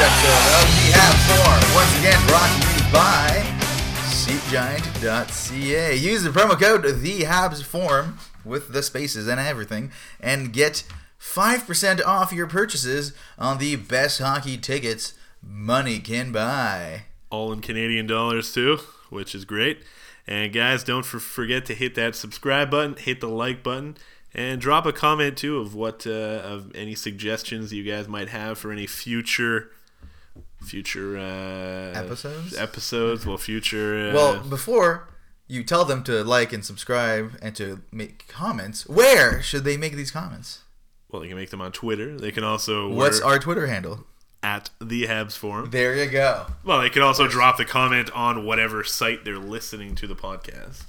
episode of The Habs Forum. Once again, brought to you by SeatGiant.ca. Use the promo code The with the spaces and everything, and get 5% off your purchases on the best hockey tickets money can buy. all in Canadian dollars too, which is great. And guys, don't for- forget to hit that subscribe button, hit the like button, and drop a comment too of what uh, of any suggestions you guys might have for any future future uh, Episodes? Episodes, well, future. Uh, Well, before you tell them to like and subscribe and to make comments, where should they make these comments? well, they can make them on Twitter. They can also What's our Twitter handle? at the Habs Forum. There you go. Well, they can also drop the comment on whatever site they're listening to the podcast.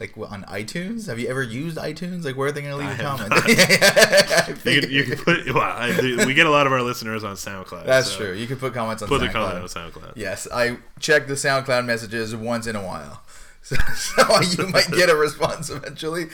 Like what, on iTunes? Have you ever used iTunes? Like where are they going to leave I a comment? You can, you can put well, I, we get a lot of our listeners on SoundCloud. That's so true. You can put comments on Put the SoundCloud. comment on SoundCloud. Yes, I check the SoundCloud messages once in a while, so, so you might get a response eventually.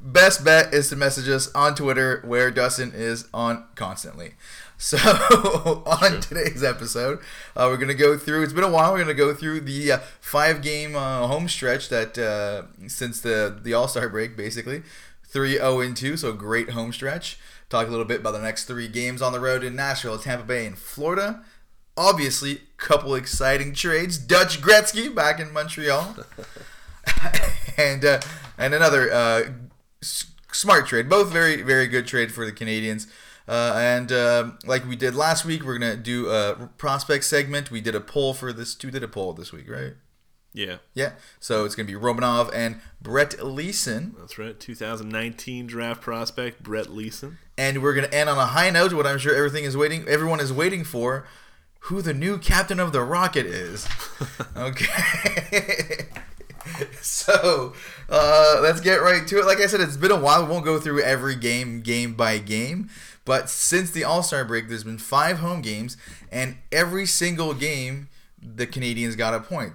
Best bet is to message us on Twitter, where Dustin is on constantly. So on today's episode, uh, we're gonna go through. It's been a while. We're gonna go through the uh, five-game uh, home stretch that uh, since the the All Star break, basically three zero and two. So great home stretch. Talk a little bit about the next three games on the road in Nashville, Tampa Bay, and Florida obviously, couple exciting trades. Dutch Gretzky back in Montreal, and uh, and another uh, s- smart trade. Both very very good trade for the Canadians. Uh, and uh, like we did last week, we're gonna do a prospect segment. We did a poll for this. We did a poll this week, right? Yeah, Yeah. So it's gonna be Romanov and Brett Leason, that's right. 2019 draft prospect Brett Leason. and we're gonna end on a high note. What I'm sure everything is waiting, everyone is waiting for, who the new captain of the Rocket is. Okay. so uh, let's get right to it. Like I said, it's been a while. We won't go through every game, game by game. But since the All Star break, there's been five home games, and every single game, the Canadians got a point.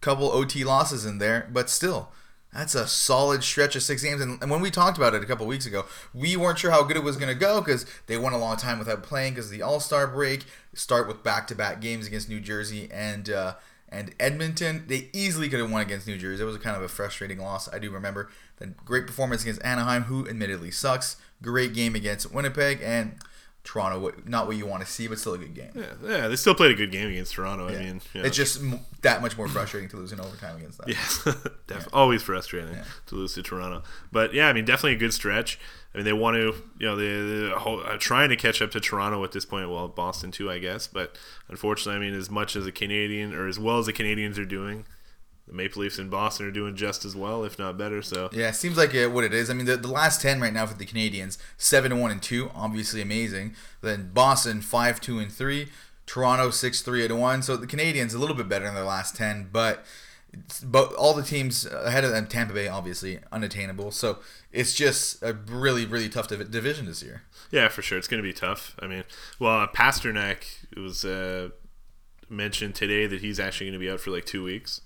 Couple OT losses in there, but still, that's a solid stretch of six games. And, when we talked about it a couple weeks ago, we weren't sure how good it was going to go because they went a long time without playing because the All Star break. Start with back to back games against New Jersey and uh, and Edmonton. They easily could have won against New Jersey. It was kind of a frustrating loss. I do remember. the great performance against Anaheim, who admittedly sucks. Great game against Winnipeg and Toronto. Not what you want to see, but still a good game. Yeah, yeah, they still played a good game against Toronto. I mean, you know, It's just m- that much more frustrating to lose in overtime against them. Yeah, def- always frustrating to lose to Toronto. But yeah, I mean, definitely a good stretch. I mean, they want to, you know, they, they're uh, trying to catch up to Toronto at this point. Well, Boston too, I guess. But unfortunately, I mean, as much as the Canadian or as well as the Canadians are doing, the Maple Leafs in Boston are doing just as well, if not better. So Yeah, it seems like uh, what it is. I mean, the, the last ten right now for the Canadians, seven one and two, obviously amazing. Then Boston five two and three, Toronto six three and one. So the Canadians a little bit better in their last ten, but but all the teams ahead of them, Tampa Bay obviously unattainable. So it's just a really really tough div- division this year. Yeah, for sure. It's going to be tough. I mean, well, uh, Pastrnak it was uh, mentioned today that he's actually going to be out for like two weeks.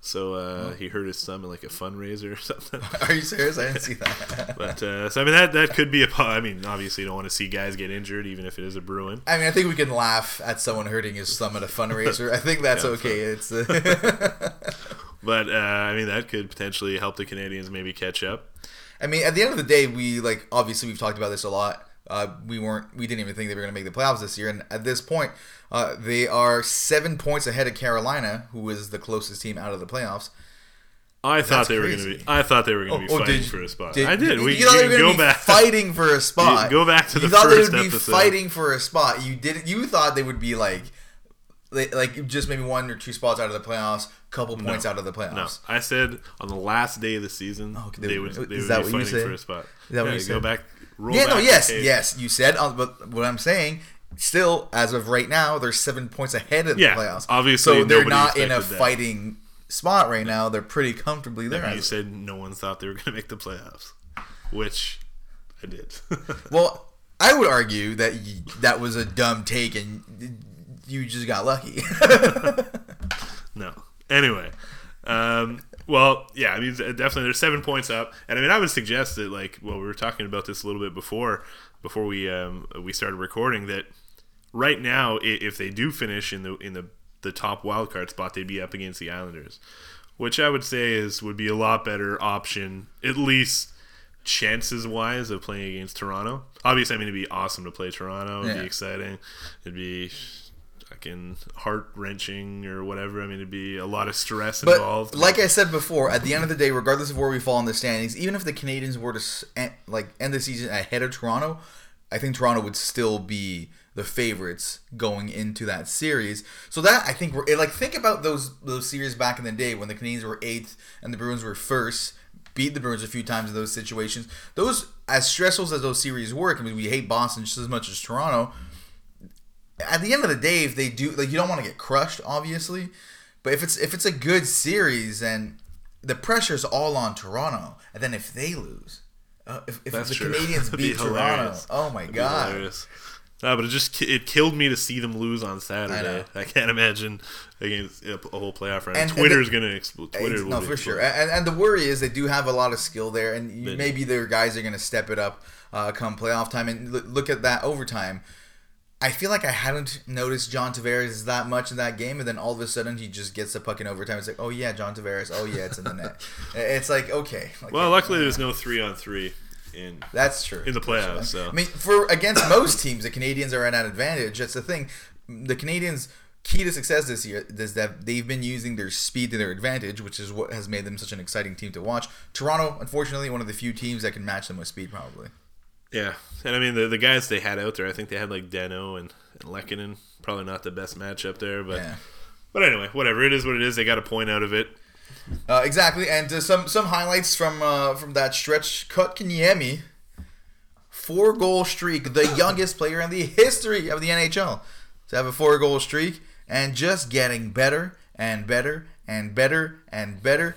So uh, he hurt his thumb in like a fundraiser or something. Are you serious? I didn't see that. But uh, so I mean that that could be a. po- I mean, obviously you don't want to see guys get injured, even if it is a Bruin. I mean, I think we can laugh at someone hurting his thumb at a fundraiser. I think that's Yeah, okay. It's uh, But uh, I mean that could potentially help the Canadians maybe catch up. I mean, at the end of the day, we like obviously we've talked about this a lot. Uh, we weren't, we didn't even think they were going to make the playoffs this year, and at this point, uh, they are seven points ahead of Carolina, who is the closest team out of the playoffs. I thought That's they were going to be. I thought they were going to Oh, be oh, fighting did- for a spot. Did- I did. We you thought they were going go to be back. fighting for a spot. go back to you the thought they first would be fighting for a spot. You didn't. You thought they would be like, like, just maybe one or two spots out of the playoffs, couple points out of the No, playoffs. I said on the last day of the season okay, they, they- would is would that be what you fighting said? for a spot. Is that what yeah, you Go back. Roll Yeah, back no, yes, yes, you said. uh, But what I'm saying, still, as of right now, they're seven points ahead of Yeah, the playoffs. obviously so they're not in a that. fighting spot right now. They're pretty comfortably there. You said no one thought they were going to make the playoffs, which I did. well, I would argue that y- that was a dumb take, and you just got lucky. no. Anyway, um, well, yeah, I mean, definitely they're seven points up, and I mean, I would suggest that, like, well, we were talking about this a little bit before, before we um, we started recording, that right now, if they do finish in the in the the top wild card spot, they'd be up against the Islanders, which I would say is would be a lot better option, at least chances wise of playing against Toronto. Obviously, I mean it'd be awesome to play Toronto. It'd Yeah. be exciting. It'd be fucking heart wrenching or whatever. I mean, it'd be a lot of stress But involved. like I said before, at the end of the day, regardless of where we fall in the standings, even if the Canadians were to s- en- like end the season ahead of Toronto, I think Toronto would still be the favorites going into that series. So that I think we're like think about those those series back in the day when the Canadians were eighth and the Bruins were first. Beat the Bruins a few times in those situations. Those as stressful as those series were. I mean, we hate Boston just as much as Toronto at the end of the day, if they do, like, you don't want to get crushed, obviously. But if it's if it's a good series and the pressure's all on Toronto, and then if they lose, uh, if, if the true. Canadians That'd be beat Toronto, oh my It'd god. No, but it just it killed me to see them lose on Saturday. know. I, can't imagine against a whole playoff round. And- Twitter's the- gonna explode. Twitter will no, for sure. And, and the worry is they do have a lot of skill there, and you- maybe their guys are going to step it up uh, come playoff time. And look, look at that overtime. I feel like I hadn't noticed John Tavares that much in that game, and then all of a sudden he just gets the puck in overtime. It's like, oh yeah, John Tavares. Oh yeah, it's in the net. It's like okay. Like, Well, luckily there's no three on three in. That's true. in the playoffs, so. I mean, for against most teams, the Canadians are at an advantage. That's the thing. The Canadians' key to success this year is that they've been using their speed to their advantage, which is what has made them such an exciting team to watch. Toronto, unfortunately, one of the few teams that can match them with speed, probably. Yeah, and I mean the the guys they had out there. I think they had like Deno and, and Lehkonen. Probably not the best matchup there, but Yeah. but anyway, whatever. It is what it is. They got a point out of it. Uh, exactly, and uh, some some highlights from uh, from that stretch. Kotkaniemi, four goal streak, the youngest player in the history of the NHL to have a four goal streak, and just getting better and better and better and better.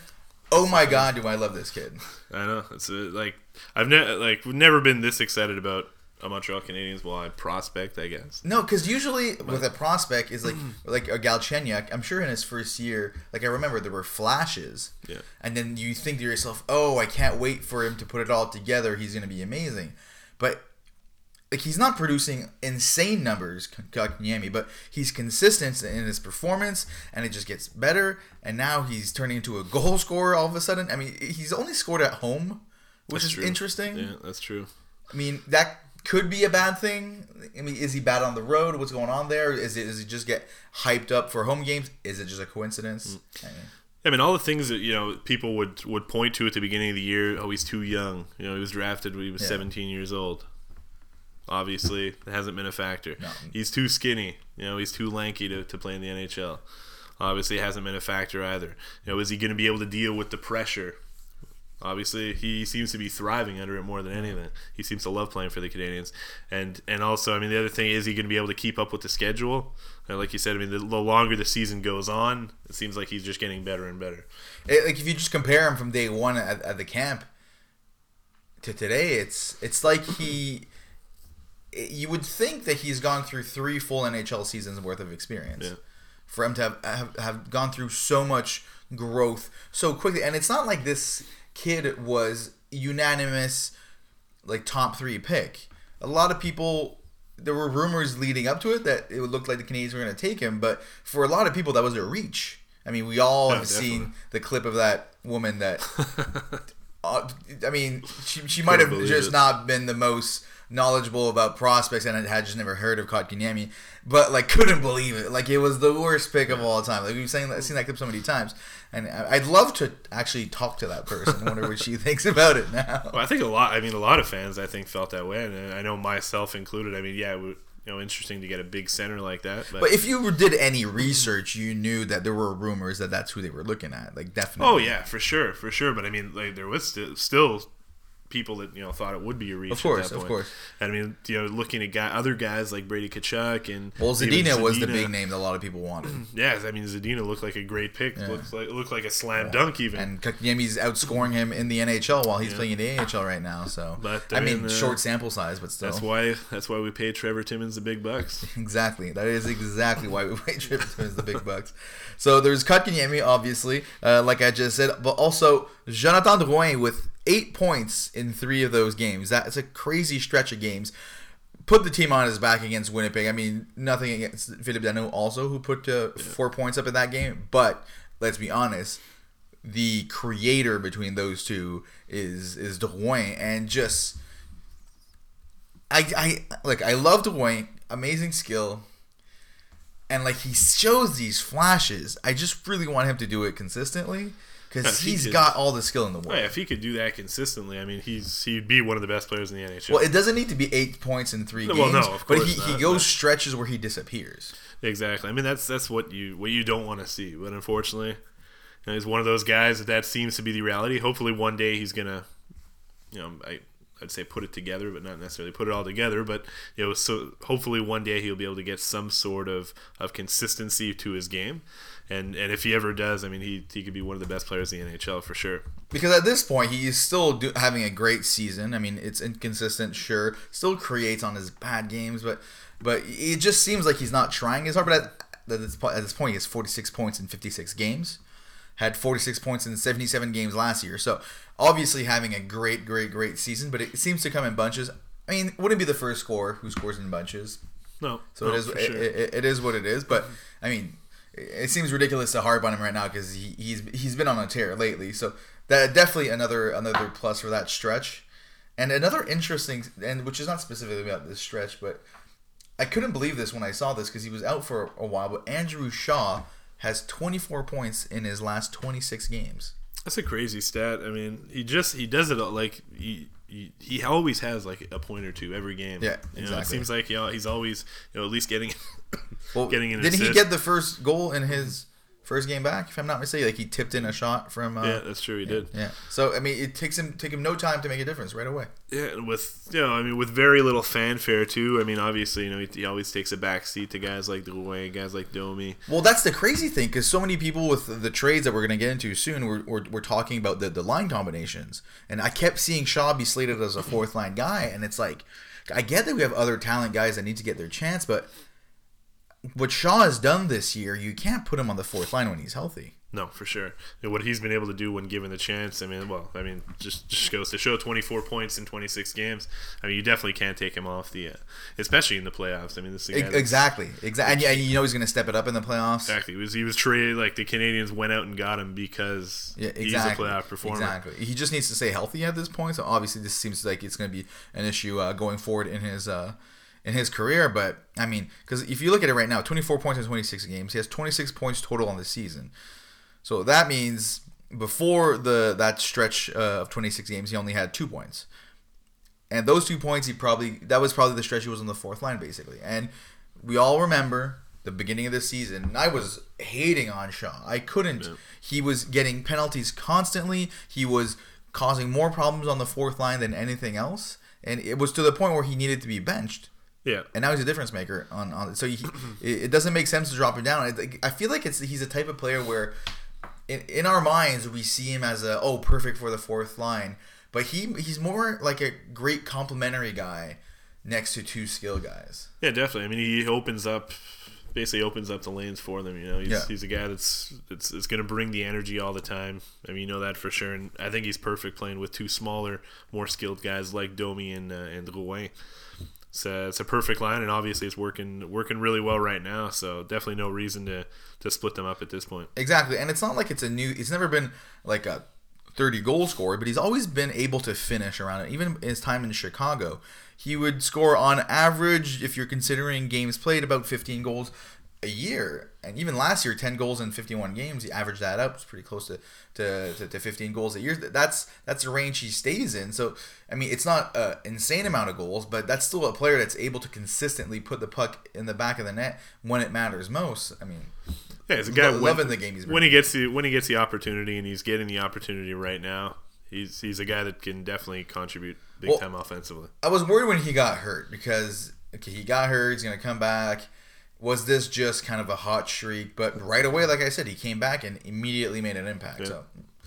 Oh my God, do I love this kid! I know it's uh like I've never like we've never been this excited about a Montreal Canadiens. I prospect, I guess. No, because usually with a prospect is like like a Galchenyuk. I'm sure in his first year, like I remember there were flashes, Yeah. and then you think to yourself, "Oh, I can't wait for him to put it all together. He's going to be amazing." But like he's not producing insane numbers, Kotkaniemi, but he's consistent in his performance, and it just gets better. And now he's turning into a goal scorer all of a sudden. I mean, he's only scored at home, which That's is true. interesting. Yeah, that's true. I mean, that could be a bad thing. I mean, is he bad on the road? What's going on there? Is it he just get hyped up for home games? Is it just a coincidence? Mm. I mean, I mean, all the things that you know people would would point to at the beginning of the year. Oh, he's too young. You know, he was drafted when he was Yeah. 17 years old. Obviously, it hasn't been a factor. No. He's too skinny. You know, he's too lanky to, to play in the NHL. Obviously, it hasn't been a factor either. You know, is he going to be able to deal with the pressure? Obviously, he seems to be thriving under it more than anything. He seems to love playing for the Canadians, and and also, I mean, the other thing is he going to be able to keep up with the schedule? And like you said, I mean, the, the longer the season goes on, it seems like he's just getting better and better. it- like if you just compare him from day one at, at the camp to today, it's it's like he. You would think that he's gone through three full NHL seasons worth of experience. Yeah. For him to have, have have gone through so much growth so quickly, and it's not like this kid was unanimous like top three pick. A lot of people there were rumors leading up to it that it would look like the Canadians were going to take him, but for a lot of people that was a reach. I mean, we all have definitely. seen the clip of that woman that uh, I mean, she, she might have just it. not been the most knowledgeable about prospects and had just never heard of Kotkaniemi, but like couldn't believe it. Like it was the worst pick of all time. Like we've seen that, seen that clip so many times, and I- I'd love to actually talk to that person. Wonder what she thinks about it now. Well, I think a lot. I mean, a lot of fans, I think, felt that way, and I know myself included. I mean, yeah, it would, you know, interesting to get a big center like that. But, But if you did any research, you knew that there were rumors that that's who they were looking at. Like definitely. oh yeah, for sure, for sure. But I mean, like there was still, still people that you know thought it would be a reach. Of course, at that of course. And I mean, you know, looking at guy, other guys like Brady Tkachuk and Well, Zadina was the big name that a lot of people wanted. Yeah, I mean, Zadina looked like a great pick. Yeah. Looks like looked like a slam dunk even. And Kotkaniemi's outscoring him in the NHL while he's playing in the AHL right now. So But, I mean, mean, uh, short sample size, but still. that's why that's why we paid Trevor Timmins the big bucks. Exactly. That is exactly why we paid Trevor Timmins the big bucks. So there's Kotkaniemi, obviously, uh, like I just said, but also Jonathan Drouin with eight points in three of those games. That's a crazy stretch of games. put the team on his back against Winnipeg. I mean, nothing against Philip also, who put uh, four points up in that game. But let's be honest, the creator between those two is is Drouin, and just I I like I love Drouin, amazing skill, and like he shows these flashes. I just really want him to do it consistently because he he's could- got all the skill in the world. Oh, yeah, if he could do that consistently, I mean, he's he'd be one of the best players in the NHL. Well, it doesn't need to be eight points in three Well, games, no, of but course he, he not, goes but- stretches where he disappears. Exactly. I mean, that's that's what you what you don't want to see. But unfortunately, you know, he's one of those guys that that seems to be the reality. Hopefully, one day he's gonna, you know, I I'd say put it together, but not necessarily put it all together. But you know, so hopefully one day he'll be able to get some sort of of consistency to his game. And and if he ever does, I mean, he he could be one of the best players in the NHL for sure. Because at this point, he is still do, having a great season. I mean, it's inconsistent, sure. Still creates on his bad games, but but it just seems like he's not trying as hard. But at, at, this, at this point, he has 46 points in 56 games. Had 46 points in 77 games last year. So obviously having a great, great, great season. But it seems to come in bunches. I mean, wouldn't be the first scorer who scores in bunches. No, So no, it is for it, it, it is what it is. But I mean, it it seems ridiculous to harp on him right now because he, he's he's been on a tear lately. So that definitely another another plus for that stretch, and another interesting and which is not specifically about this stretch, but I couldn't believe this when I saw this because he was out for a while. But Andrew Shaw has 24 points in his last 26 games. That's a crazy stat. I mean, he just he does it all- like he he, he always has like a point or two every game. Yeah, you know, it exactly. seems like you know, he's always you know at least getting Well, getting an didn't he get the first goal in his first game back? If I'm not mistaken, like he tipped in a shot from. Uh, yeah, that's true. He did. Yeah. So I mean, it takes him take him no time to make a difference right away. Yeah, with you know, I mean, with very little fanfare too. I mean, obviously, you know, he, he always takes a back seat to guys like Drouin, guys like Domi. Well, that's the crazy thing because so many people with the trades that we're going to get into soon, we're, we're, we're talking about the, the line combinations. And I kept seeing Shaw be slated as a fourth line guy. And it's like, I get that we have other talent guys that need to get their chance, but what Shaw has done this year, you can't put him on the fourth line when he's healthy. No, for sure. And what he's been able to do when given the chance, I mean, well, I mean, just just goes to show 24 points in 26 games. I mean, you definitely can't take him off the, uh, especially in the playoffs. I mean, this is a guy Exactly. Exactly. And, yeah, you know he's going to step it up in the playoffs. Exactly. He was he was traded like the Canadians went out and got him because Yeah, he's exactly. a playoff performer. Exactly. He just needs to stay healthy at this point. So obviously, this seems like it's going to be an issue uh, going forward in his uh, in his career. But I mean, because if you look at it right now, 24 points in 26 games. He has 26 points total on the season. So that means before the that stretch uh, of 26 games, he only had two points. And those two points, he probably that was probably the stretch he was on the fourth line, basically. And we all remember the beginning of the season. And I was hating on Shaw. I couldn't. He was getting penalties constantly. He was causing more problems on the fourth line than anything else. And it was to the point where he needed to be benched. Yeah. And now he's a difference maker on, on so he, it doesn't make sense to drop him down. I, I feel like it's he's a type of player where in, in our minds we see him as a oh perfect for the fourth line, but he he's more like a great complementary guy next to two skill guys. Yeah, definitely. I mean, he opens up, basically opens up the lanes for them. You know, he's, Yeah. he's a guy that's it's, it's going to bring the energy all the time. I mean, you know that for sure. And I think he's perfect playing with two smaller, more skilled guys like Domi and uh, and Drouin. It's a, it's a perfect line, and obviously it's working working really well right now. So definitely no reason to to split them up at this point. Exactly, and it's not like it's a new. It's never been like a thirty goal scorer, but he's always been able to finish around it. Even his time in Chicago, he would score on average, if you're considering games played, about fifteen goals a year. And even last year, ten goals in fifty-one games, he averaged that up. It's pretty close to, to, to, to fifteen goals a year. That's that's the range he stays in. So I mean, it's not an insane amount of goals, but that's still a player that's able to consistently put the puck in the back of the net when it matters most. I mean. Yeah, it's a guy Lo- when- loving the game he's when he gets the when he gets the opportunity, and he's getting the opportunity right now. He's he's a guy that can definitely contribute big Well- time offensively. I was worried when he got hurt because okay, he got hurt. He's gonna come back. Was this just kind of a hot streak? But right away, like I said, he came back and immediately made an impact. So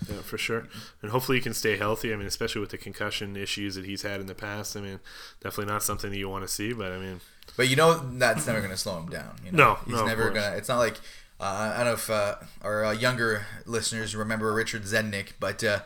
Yeah, for sure. And hopefully he can stay healthy. I mean, especially with the concussion issues that he's had in the past. I mean, definitely not something that you want to see. But I mean, But you know that's never going to slow him down. You know? No, he's no, never gonna. It's not like uh, I don't know if uh, our uh, younger listeners remember Richard Zednik, but uh,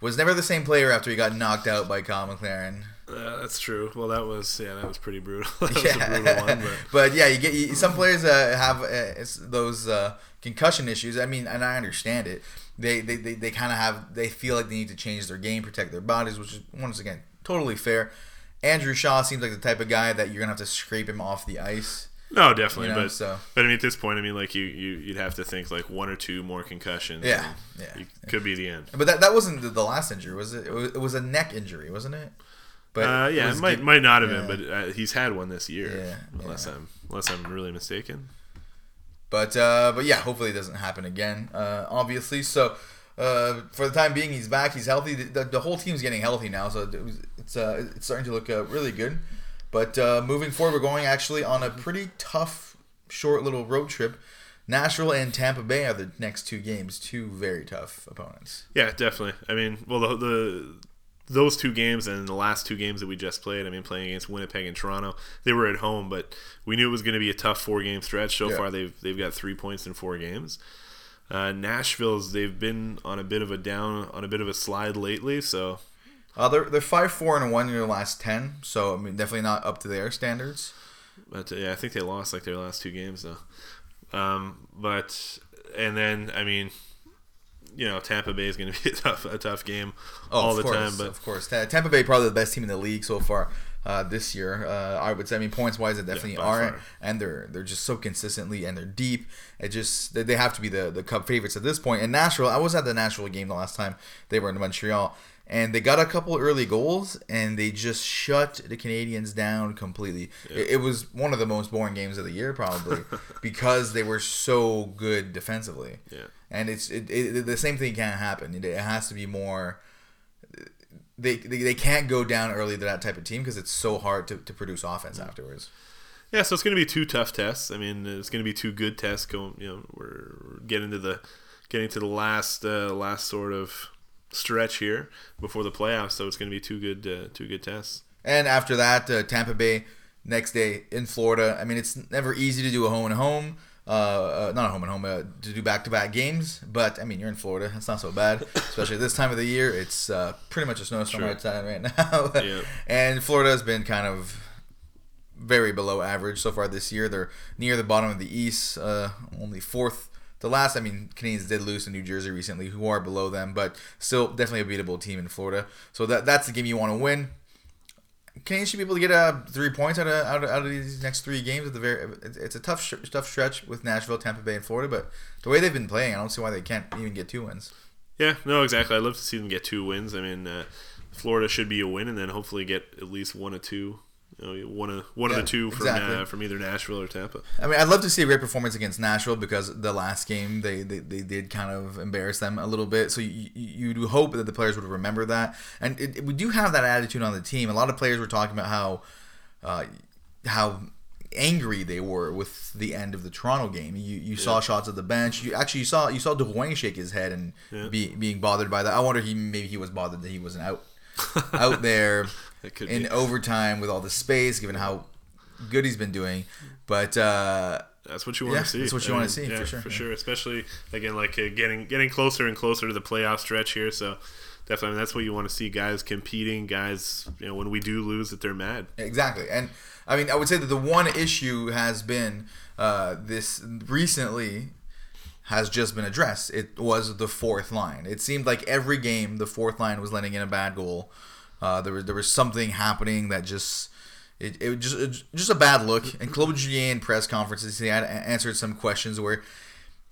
was never the same player after he got knocked out by Kyle McLaren. Uh, that's true. Well, that was yeah, that was pretty brutal. that was a yeah. brutal one. But but yeah, you get you, some players uh, have uh, those uh, concussion issues. I mean, and I understand it. They they, they, they kind of have they feel like they need to change their game, protect their bodies, which is once again totally fair. Andrew Shaw seems like the type of guy that you're gonna have to scrape him off the ice. no, definitely. You know, but so- but I mean, at this point, I mean, like you you you'd have to think like one or two more concussions. Yeah, yeah. you- could be the end. But that, that wasn't the, the last injury, was it? It was, it was a neck injury, wasn't it? But Uh, yeah, it might good- might not have yeah. been, but uh, he's had one this year. Yeah, unless yeah. I'm unless I'm really mistaken. But uh, but yeah, hopefully it doesn't happen again. Uh, obviously, so uh, for the time being, he's back. He's healthy. The, the, the whole team's getting healthy now, so it was, it's uh, it's starting to look uh, really good. But uh, moving forward, we're going actually on a pretty tough, short little road trip. Nashville and Tampa Bay are the next two games. Two very tough opponents. Yeah, definitely. I mean, well, the, the those two games and the last two games that we just played. I mean, playing against Winnipeg and Toronto, they were at home, but we knew it was going to be a tough four game stretch. So Yeah. far, they've they've got three points in four games. Uh, Nashville's they've been on a bit of a down on a bit of a slide lately. So Uh, they're they're five four and one in their last ten. So I mean, definitely not up to their standards. But uh, yeah, I think they lost like their last two games though. Um, but and then I mean, you know, Tampa Bay is going to be a tough a tough game all Oh, of the course, time. But of course, Ta- Tampa Bay probably the best team in the league so far uh, this year. Uh, I would say, I mean, points wise, they definitely by are, far. and they're they're just so consistently and they're deep. It just they, have to be the the Cup favorites at this point. And Nashville, I was at the Nashville game the last time they were in Montreal. And they got a couple early goals, and they just shut the Canadians down completely. It, it was one of the most boring games of the year, probably, because they were so good defensively. Yeah. And it's it, it, the same thing can't happen. It, has to be more they, they, they can't go down early to that type of team because it's so hard to, to produce offense afterwards. Yeah, so it's going to be two tough tests. I mean, it's going to be two good tests. Going, you know, we're getting to the getting to the last uh, last sort of stretch here before the playoffs. So it's going to be two good uh, two good tests. And after that, uh, Tampa Bay next day in Florida. I mean, it's never easy to do a home and home. Uh, uh, not a home and home uh, to do back to back games, but I mean you're in Florida. It's not so bad, especially this time of the year. It's uh, pretty much a snowstorm Sure. outside right now, Yeah. and Florida has been kind of very below average so far this year. They're near the bottom of the East, uh, only fourth. The last, I mean, Canadians did lose to New Jersey recently, who are below them, but still definitely a beatable team in Florida. So that that's the game you want to win. Canadians should be able to get uh, three points out of, out of out of these next three games. At the very, it's, a tough tough stretch with Nashville, Tampa Bay, and Florida. But the way they've been playing, I don't see why they can't even get two wins. Yeah, no, exactly. I'd love to see them get two wins. I mean, uh, Florida should be a win, and then hopefully get at least one or two. You know, one of one of the two from exactly. uh, from either Nashville or Tampa. I mean, I'd love to see a great performance against Nashville because the last game they, they, they did kind of embarrass them a little bit. So you, you do hope that the players would remember that. And it, it- we do have that attitude on the team. A lot of players were talking about how uh, how angry they were with the end of the Toronto game. You you saw shots at the bench. You actually you saw you saw Drouin shake his head and Yeah. be being bothered by that. I wonder he maybe he was bothered that he wasn't out out there in be. overtime with all the space, given how good he's been doing. But uh, That's what you want Yeah, to see. that's what you I wanna mean, see, for sure, For yeah. sure, especially again, like uh, getting getting closer and closer to the playoff stretch here. So definitely, I mean, that's what you want to see: guys competing, guys. You know, when we do lose, that they're mad. Exactly, and I mean, I would say that the one issue has been uh, this recently has just been addressed. It was the fourth line. It seemed like every game the fourth line was letting in a bad goal. Uh, there was there was something happening that just. It, it was just it, just a bad look. And Claude Julien press conferences, he had answered some questions where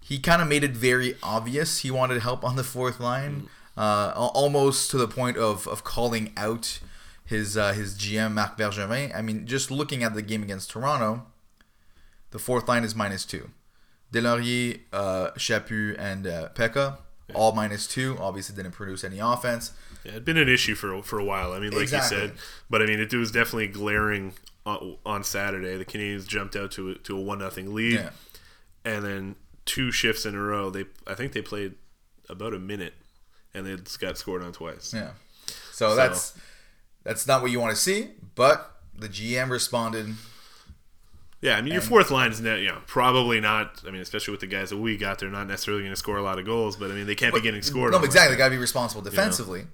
he kind of made it very obvious he wanted help on the fourth line, uh, almost to the point of, of calling out his uh, his GM Marc Bergevin. I mean, just looking at the game against Toronto, the fourth line is minus two. Deslauriers, uh, Chaput, and uh, Peca all minus two. Obviously, didn't produce any offense. Yeah, it'd been an issue for for a while. I mean, like Exactly. you said, but I mean, it was definitely glaring on, on Saturday. The Canadians jumped out to a, to a one nothing lead, Yeah. and then two shifts in a row. They I think they played about a minute, and they just got scored on twice. Yeah. So, that's that's not what you want to see. But the GM responded. Yeah, I mean, your fourth line is, you know, probably not. I mean, especially with the guys that we got, they're not necessarily going to score a lot of goals. But I mean, they can't be getting scored. No, on exactly. Got to be responsible defensively.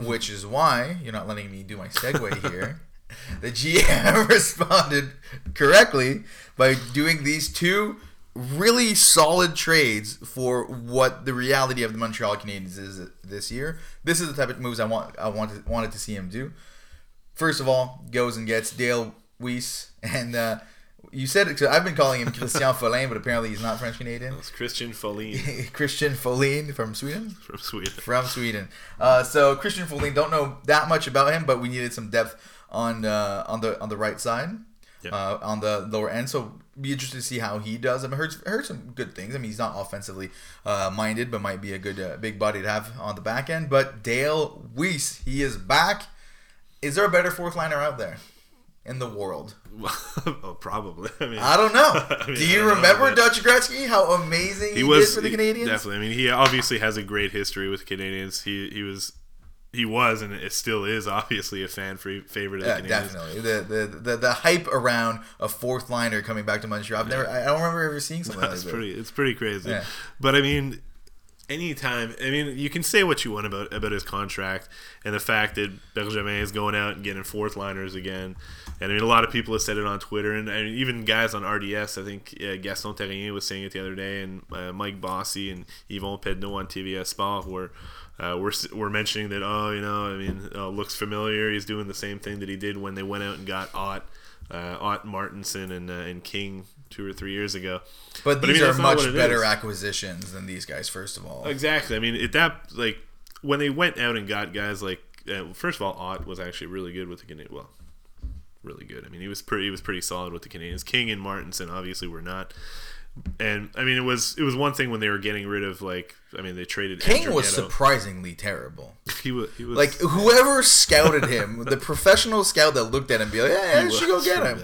which is why you're not letting me do my segue here. the GM responded correctly by doing these two really solid trades for what the reality of the Montreal Canadiens is this year. This is the type of moves I want I wanted wanted to see him do. First of all, goes and gets Dale Weise and uh, you said it. I've been calling him Christian Folin, but apparently he's not French Canadian. It's Christian Folin. Christian Folin from Sweden. From Sweden. From Sweden. Uh, so Christian Folin, don't know that much about him, but we needed some depth on uh, on the on the right side, uh, on the lower end. So be interested to see how he does. I've heard heard some good things. I mean, he's not offensively uh, minded, but might be a good uh, big body to have on the back end. But Dale Weise, he is back. Is there a better fourth liner out there? in the world? oh, probably. I mean, I don't know. I mean, Do you remember know, Dutch Gretzky? How amazing he, he was for the Canadians. Definitely. I mean, he obviously has a great history with Canadians. He he was. He was and it still is obviously a fan favorite of yeah, the. Definitely, the, the the the hype around a fourth liner coming back to Montreal. I've yeah. never, I don't remember ever seeing something no, like that. Pretty, it's pretty crazy. Yeah. But I mean, anytime I mean you can say what you want about about his contract and the fact that Bergevin is going out and getting fourth liners again. And I mean a lot of people have said it on Twitter and, and even guys on RDS. I think uh, Gaston Therrien was saying it the other day, and uh, Mike Bossy and Yvon Pedneault on TVA Sport were. Uh, we're, we're mentioning that oh you know I mean uh, looks familiar he's doing the same thing that he did when they went out and got Ott uh, Ott Martinsen and uh, and King two or three years ago. But, but these I mean, are much better is. acquisitions than these guys. First of all, exactly. I mean, at that like when they went out and got guys like uh, first of all, Ott was actually really good with the Canadiens. Well, really good. I mean, he was pretty he was pretty solid with the Canadiens. King and Martinsen obviously were not. And I mean, it was it was one thing when they were getting rid of like I mean they traded. King was surprisingly terrible. he was he was like whoever scouted him, the professional scout that looked at him, be like, yeah, I should go get him.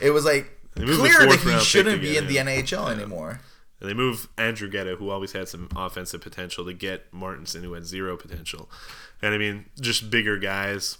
It was like clear that he shouldn't be in the NHL yeah. anymore. And they move Andrighetto, who always had some offensive potential, to get Martinsen, who had zero potential. And I mean, just bigger guys.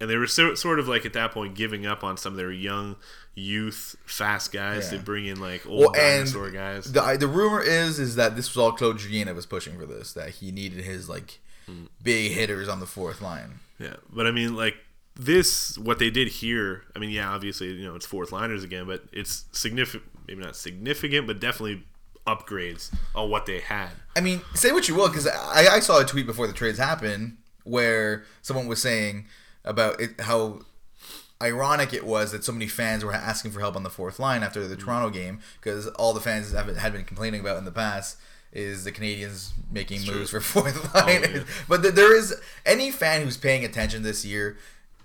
And they were so, sort of like at that point giving up on some of their young youth, fast guys yeah. to bring in like old well, dinosaur guys. The, the rumor is is that this was all Claude Julien that was pushing for this, that he needed his like mm. big hitters on the fourth line. Yeah, but I mean, like this what they did here i mean yeah obviously you know it's fourth liners again but it's significant maybe not significant but definitely upgrades on what they had i mean say what you will because I, I saw a tweet before the trades happened where someone was saying about it, how ironic it was that so many fans were asking for help on the fourth line after the mm-hmm. toronto game because all the fans have, had been complaining about in the past is the Canadians making moves for fourth line. Oh, yeah. but there is any fan who's paying attention this year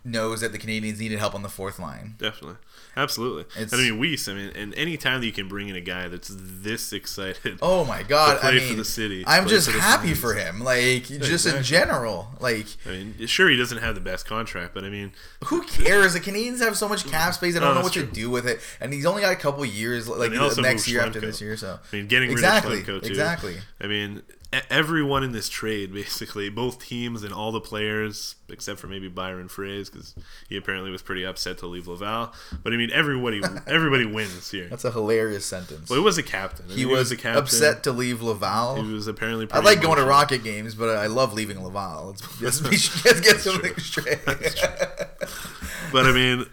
knows that the Canadians needed help on the fourth line. Definitely. Absolutely. It's, I mean, Weise. I mean, and any time that you can bring in a guy that's this excited. Oh my God! I mean, for the city. I'm just happy for him. Like just exactly. in general. Like I mean, sure he doesn't have the best contract, but I mean, who cares? The Canadians have so much cap space. I don't no, know what true. to do with it, and he's only got a couple years, like next year after this year. So I mean, getting exactly, rid of too. Exactly. I mean, everyone in this trade, basically, both teams and all the players, except for maybe Byron Froese, because he apparently was pretty upset to leave Laval. But I mean, everybody, everybody wins here. That's a hilarious sentence. Well, it was a captain. I mean, he, was was a captain. upset to leave Laval. He was apparently. I like going to Rocket games, but I love leaving Laval. Let's, let's, let's get something straight. but I mean,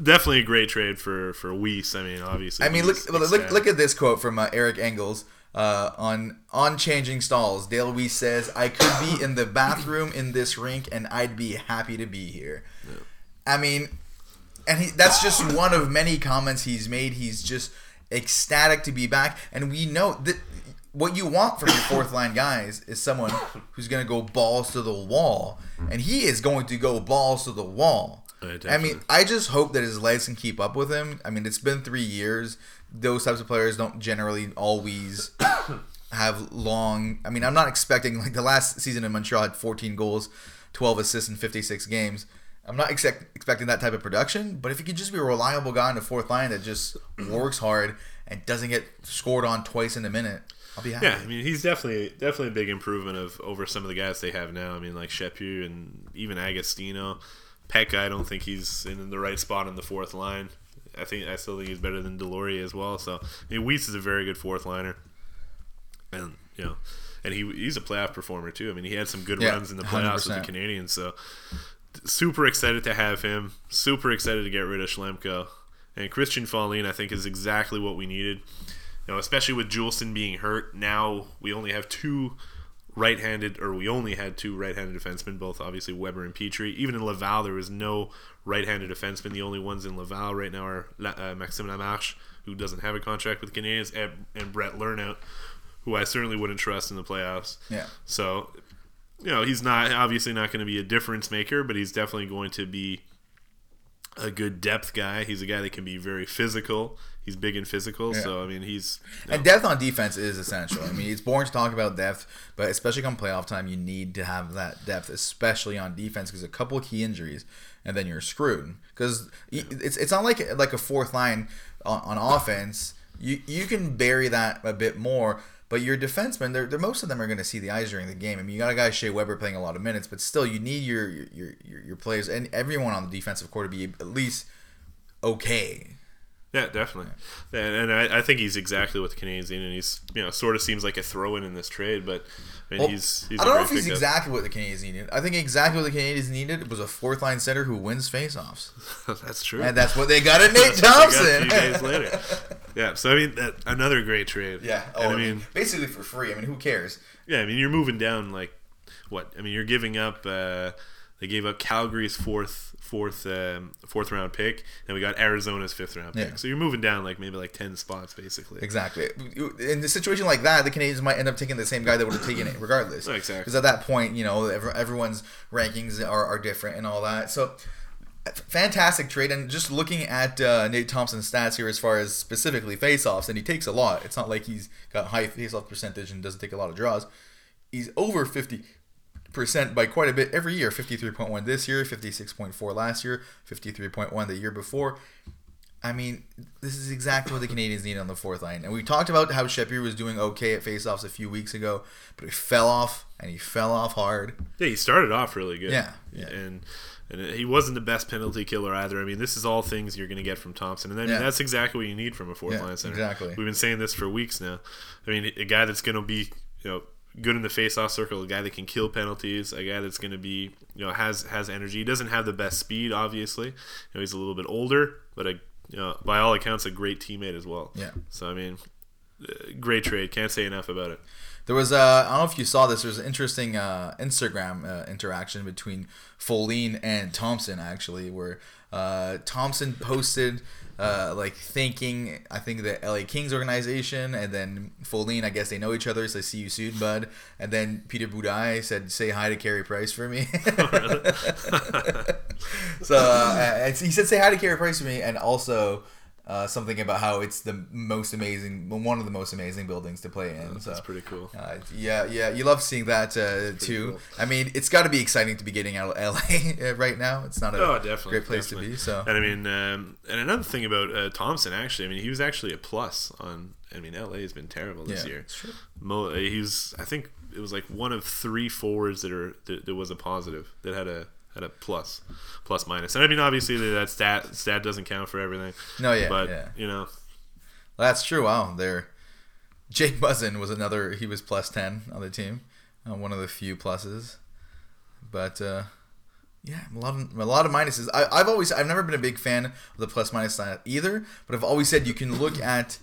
definitely a great trade for for Weise. I mean, obviously. I mean, look look, look at this quote from uh, Eric Engels. Uh, on on changing stalls, Dale Weise says, "I could be in the bathroom in this rink, and I'd be happy to be here." Yeah. I mean, and he, that's just one of many comments he's made. He's just ecstatic to be back, and we know that what you want from your fourth line guys is someone who's going to go balls to the wall, and he is going to go balls to the wall. I mean, I just hope that his legs can keep up with him. I mean, it's been three years those types of players don't generally always have long. I mean, I'm not expecting like the last season in Montreal had 14 goals, 12 assists in 56 games. I'm not expect, expecting that type of production, but if he could just be a reliable guy in the fourth line that just works hard and doesn't get scored on twice in a minute, I'll be happy. Yeah, I mean, he's definitely definitely a big improvement of over some of the guys they have now. I mean, like Chaput and even Agostino. Peca, I don't think he's in the right spot in the fourth line. I think I still think he's better than Deslauriers as well. So I mean, Weise is a very good fourth liner, and you know, and he he's a playoff performer too. I mean, he had some good Yeah, runs in the playoffs with 100%. the Canadians. So super excited to have him. Super excited to get rid of Schlemko. And Christian Folin, I think, is exactly what we needed. You know, especially with Juulsen being hurt. Now we only have two right-handed, or we only had two right-handed defensemen, both obviously Weber and Petry. Even in Laval, there was no right-handed defenseman. The only ones in Laval right now are La- uh, Maxime Lamarche, who doesn't have a contract with the Canadians, and, and Brett Lernout, who I certainly wouldn't trust in the playoffs. Yeah. So, you know, he's not obviously not going to be a difference maker, but he's definitely going to be a good depth guy. He's a guy that can be very physical. He's big and physical. Yeah. So I mean, he's you And depth on defense is essential. I mean, it's boring to talk about depth, but especially come playoff time, you need to have that depth, especially on defense, because a couple key injuries, and then you're screwed. Because it's it's not like like a fourth line on, on offense. You you can bury that a bit more, but your defensemen, they're, they're most of them are going to see the eyes during the game. I mean, you got a guy Shea Weber playing a lot of minutes, but still, you need your your your, your players and everyone on the defensive court to be at least okay. Yeah, definitely. And, and I, I think he's exactly what the Canadians need, and he's you know sort of seems like a throw-in in this trade, but I mean, Well, he's, he's I don't know if he's exactly what the Canadians needed. I think exactly what the Canadians needed was a fourth line center who wins faceoffs, that's true. and that's what they got in Nate Thompson. a few days later. Yeah, so I mean, that, another great trade. yeah, oh, and I mean, basically for free. I mean, who cares? Yeah, I mean you're moving down like what? I mean you're giving up. Uh, they gave up Calgary's fourth fourth um, fourth round pick, and we got Arizona's fifth round pick. Yeah. So you're moving down like maybe like ten spots basically. Exactly. In a situation like that, the Canadians might end up taking the same guy that would have taken it regardless. Exactly. Because at that point, you know, everyone's rankings are, are different and all that. So, fantastic trade. And just looking at uh, Nate Thompson's stats here, as far as specifically faceoffs, and he takes a lot. It's not like he's got high faceoff percentage and doesn't take a lot of draws. He's over 50 percent by quite a bit every year 53.1 this year 56.4 last year 53.1 the year before I mean, this is exactly what the Canadians need on the fourth line. And we talked about how Shepard was doing okay at faceoffs a few weeks ago, but he fell off, and he fell off hard. Yeah, he started off really good. Yeah, yeah. and and he wasn't the best penalty killer either. I mean, this is all things you're going to get from Thompson, and I mean, Yeah. that's exactly what you need from a fourth Yeah, line center. exactly. We've been saying this for weeks now. I mean, a guy that's going to be you know good in the face-off circle, a guy that can kill penalties, a guy that's going to be you know has has energy. He doesn't have the best speed, obviously. You know, he's a little bit older, but a you know by all accounts a great teammate as well. Yeah. So I mean, uh, great trade. Can't say enough about it. There was, uh, I don't know if you saw this, there was an interesting uh, Instagram uh, interaction between Folin and Thompson, actually, where uh, Thompson posted, uh, like, thanking, I think, the LA Kings organization, and then Folin, I guess they know each other, so see you soon, bud. And then Peter Budaj said, say hi to Carey Price for me. so uh, he said, say hi to Carey Price for me, and also. Uh, something about how it's the most amazing, one of the most amazing buildings to play in. So That's pretty cool. uh, yeah, yeah, you love seeing that uh, too. cool. I mean, it's got to be exciting to be getting out of LA right now. It's not a Oh, definitely, great place definitely. to be. So And I mean, um, and another thing about uh, Thompson, actually, I mean, he was actually a plus on. I mean, LA has been terrible this Yeah, year. Mo, uh, he was, I think, it was like one of three forwards that are that, that was a positive that had a had a plus, plus minus. And I mean, obviously, that stat stat doesn't count for everything. No, yeah, but yeah. you know, that's true. Wow, there. Jake Muzzin was another. He was plus ten on the team, uh, one of the few pluses. But uh, yeah, a lot of a lot of minuses. I, I've always I've never been a big fan of the plus minus sign either. But I've always said you can look at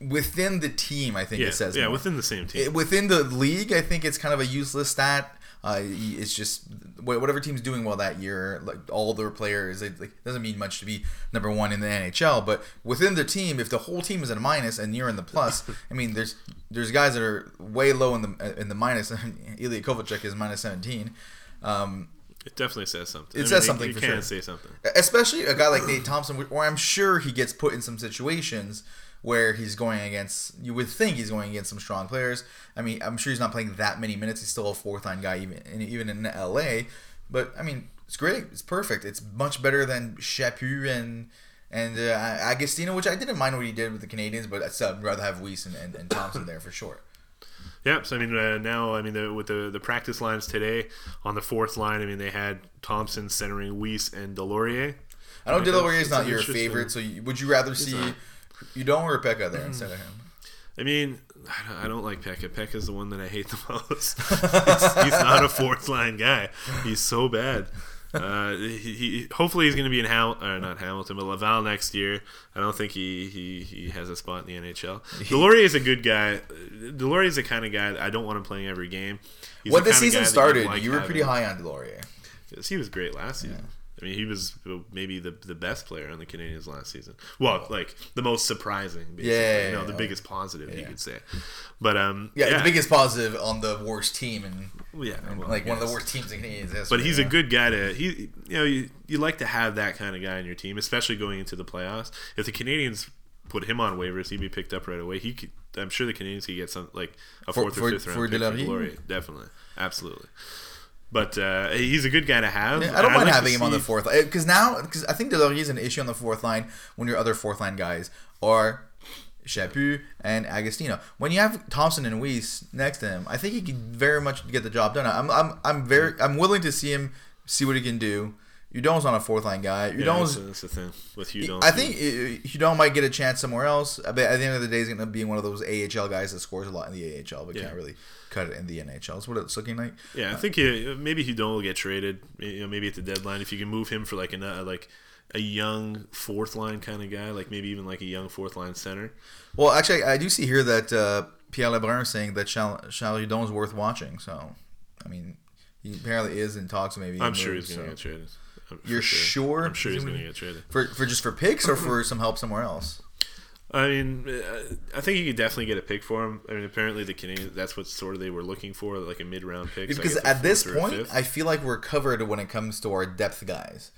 within the team. I think yeah, it says yeah, more. within the same team. It- within the league, I think it's kind of a useless stat. Uh, it's just wh- whatever team's doing well that year, like all their players, it like, doesn't mean much to be number one in the NHL. But within the team, if the whole team is in a minus and you're in the plus, I mean, there's there's guys that are way low in the in the minus. Ilya Kovalchuk is minus 17. Um, it definitely says something. It I says mean, you- something You for can sure. say something. especially a guy like Nate Thompson, where I'm sure he gets put in some situations where he's going against. You would think he's going against some strong players. I mean, I'm sure he's not playing that many minutes. He's still a fourth line guy, even in, even in LA. But I mean, it's great. It's perfect. It's much better than Chaput and and uh, Agostino, which I didn't mind what he did with the Canadians, but I'd still rather have Weise and, and, and Thompson there for sure. Yep. so I mean, uh, now I mean, the, with the the practice lines today on the fourth line, I mean, they had Thompson centering Weise and Deslauriers. I know Right, Deslauriers is not your favorite, so you, would you rather see. You don't want Rebecca there instead of him? I mean, I don't, I don't like Peca. Peca is the one that I hate the most. he's, he's not a fourth line guy. He's so bad. Uh, he, he hopefully he's going to be in Hal or not Hamilton, but Laval next year. I don't think he, he, he has a spot in the NHL. Deslauriers is a good guy. Deslauriers is the kind of guy that I don't want him playing every game. He's when the the kind of guy season started, like you were pretty high on Deslauriers. Yes, He was great last season. I mean, he was maybe the the best player on the Canadiens last season. Well, like the most surprising, basically. Yeah, you know, the yeah. biggest positive you could say. But um, Yeah, the biggest positive on the worst team and, yeah, and well, like one of the worst teams in Canadiens history. But he's a good guy to he. You know, you you like to have that kind of guy in your team, especially going into the playoffs. If the Canadiens put him on waivers, he'd be picked up right away. He could. I'm sure the Canadiens could get some like a fourth for- or fifth for round pick for? Deslauriers. Definitely, absolutely. But uh, he's a good guy to have. Yeah, I don't mind like having him on the fourth line because now because I think Deslauriers is an issue on the fourth line when your other fourth line guys are Chaput and Agostino. When you have Thompson and Weise next to him, I think he can very much get the job done. I'm I'm I'm very I'm willing to see him see what he can do. Hudon's on a fourth line guy. Yeah, Hudon's that's, that's the thing with Hudon. I think uh, Hudon might get a chance somewhere else. But at the end of the day, he's going to be one of those AHL guys that scores a lot in the AHL, but Yeah. can't really cut it in the NHL. That's what it's looking like. Yeah, I think he, maybe Hudon will get traded. You know, maybe at the deadline if you can move him for like a like a young fourth line kind of guy, like maybe even like a young fourth line center. Well, actually, I do see here that uh, Pierre Lebrun is saying that Charles, Hudon is worth watching. So, I mean, he apparently is in talks. Maybe I'm sure moves, he's going to so. get traded. You're sure? I'm sure he's going gonna- get traded. for for just for picks or for some help somewhere else. I mean, uh, I think you could definitely get a pick for him. I mean, apparently the Canadiens, that's what sort of they were looking for, like a mid round pick. Because at this fourth or a point. I feel like we're covered when it comes to our depth guys.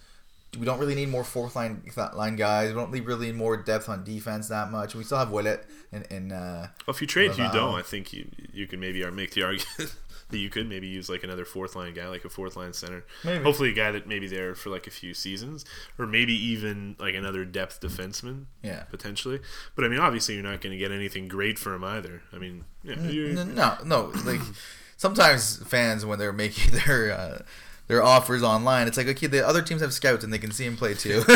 We don't really need more fourth line line guys. We don't need really need more depth on defense that much. We still have Willett and, and uh, Well, if you trade Laval. Hudon, I think you you could maybe make the argument that you could maybe use like another fourth line guy, like a fourth line center. Maybe. Hopefully, a guy that maybe there for like a few seasons, or maybe even like another depth defenseman. Yeah. potentially. But I mean, obviously, you're not going to get anything great for him either. I mean, yeah, No, no. Like sometimes fans when they're making their uh, their offers online, it's like okay, the other teams have scouts and they can see him play too.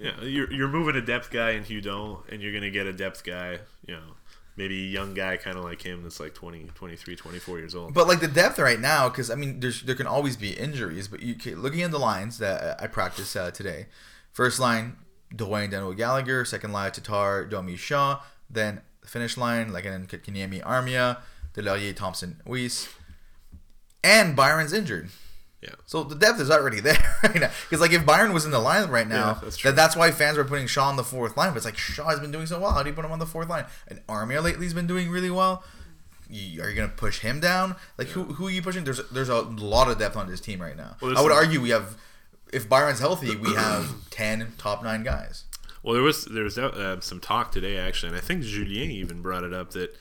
yeah, you're you're moving a depth guy in Hudon, and you're going to get a depth guy, you know. Maybe a young guy kind of like him that's like 20, 23, 24 years old. but like the depth right now, because I mean, there's there can always be injuries. But you can, looking at the lines that I practiced uh, today, first line Drouin Danault Gallagher, second line Tatar Domi Shaw, then the Finnish line like an Kotkaniemi Armia, Deslauriers Thompson Weise, and Byron's injured. Yeah. So the depth is already there right now. Because like if Byron was in the line right now, Yeah, that's that, that's why fans were putting Shaw on the fourth line. But it's like Shaw has been doing so well. How do you put him on the fourth line? And Armia lately has been doing really well. You, are you gonna push him down? Like who who are you pushing? There's there's a lot of depth on this team right now. Well, I would some- argue we have if Byron's healthy, we have ten top nine guys. Well, there was there was uh, some talk today actually, and I think Julien even brought it up that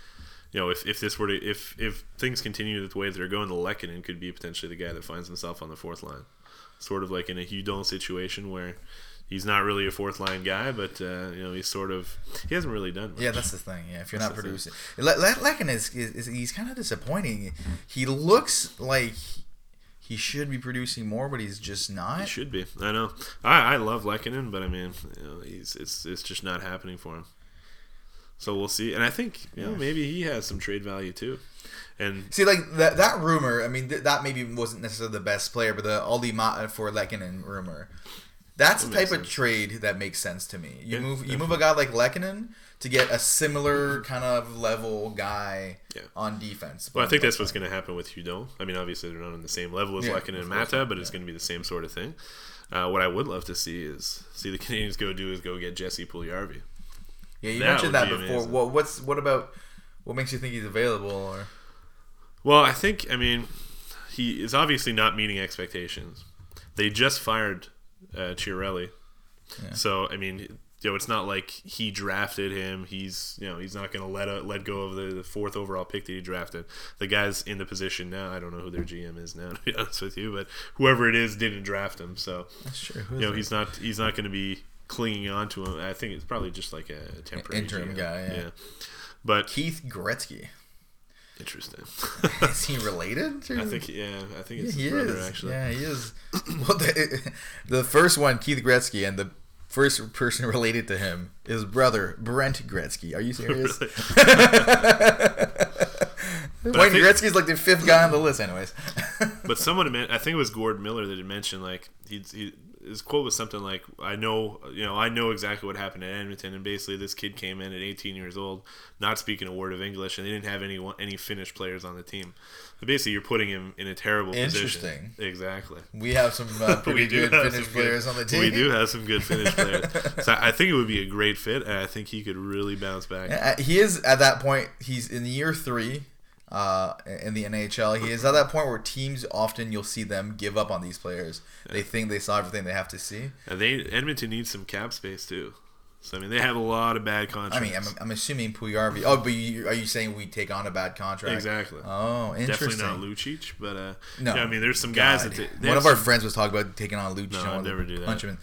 you know if, if this were to if if things continue the way they're going, the Lehkonen could be potentially the guy that finds himself on the fourth line, sort of like in a Hudon situation where he's not really a fourth line guy, but uh, you know he's sort of he hasn't really done much. Yeah, that's the thing. Yeah, if you're not That's thing. producing, Le- Le- Lekin is, is, is he's kind of disappointing. He looks like he should be producing more, but he's just He not. should be. I know. I, I love Lehkonen, but I mean, you know, he's it's it's just not happening for him. So we'll see. And I think you know maybe he has some trade value too. And See, like that that rumor. I mean, th- that maybe wasn't necessarily the best player, but the Olli Maatta for Lehkonen rumor. That's the type makes of trade that makes sense to me. You Yeah, move you move a guy like Lehkonen to get a similar kind of level guy Yeah. on defense. Well, I think that's what's going to happen with Hudon. I mean, obviously they're not on the same level as Yeah, Lehkonen and Maatta, but it's going to be the same sort of thing. Uh, what I would love to see is see the Canadiens go do is go get Jesse Puljujarvi. Yeah, you That mentioned that be before. amazing. What what's what about what makes you think he's available? Or Well, I think I mean he is obviously not meeting expectations. They just fired uh, Chiarelli, Yeah. so I mean, you know, it's not like he drafted him. He's you know he's not going to let a, let go of the, the fourth overall pick that he drafted. The guy's in the position now. I don't know who their GM is now, to be honest with you, but whoever it is didn't draft him, so that's true. you know he's not he's not going to be clinging on to him. I think it's probably just like a temporary Interim GM. guy, yeah. But Keith Gretzky. interesting. Is he related? To I think yeah, I think Yeah, it's he his brother is. actually. Yeah, he is. well, the, the first one, Keith Gretzky, and the first person related to him is brother Brent Gretzky. Are you serious? Wayne think- Gretzky's like the fifth guy on the list, anyways. But someone, I think it was Gord Miller that had mentioned like he, he his quote was something like, "I know, you know, I know exactly what happened at Edmonton, and basically this kid came in at 18 years old, not speaking a word of English, and they didn't have any any Finnish players on the team. So basically, you're putting him in a terrible position. Interesting. Exactly. we have some uh, pretty good Finnish players good, on the team. We do have some good Finnish players. So I think it would be a great fit, and I think he could really bounce back. Uh, He is at that point. He's in year three uh, in the NHL. He is at that point where teams often you'll see them give up on these players. They think they saw everything they have to see. And they Edmonton needs some cap space too. So I mean, they have a lot of bad I contracts. mean, I'm, I'm assuming Puljujarvi. Oh, but you, are you saying we take on a bad contract? exactly. Oh, interesting. Definitely not Lucic, but uh, No, yeah, I mean, there's some guys God. that they, they one of our friends was talking about taking on Lucic. No, I'd never do that. Punch him in.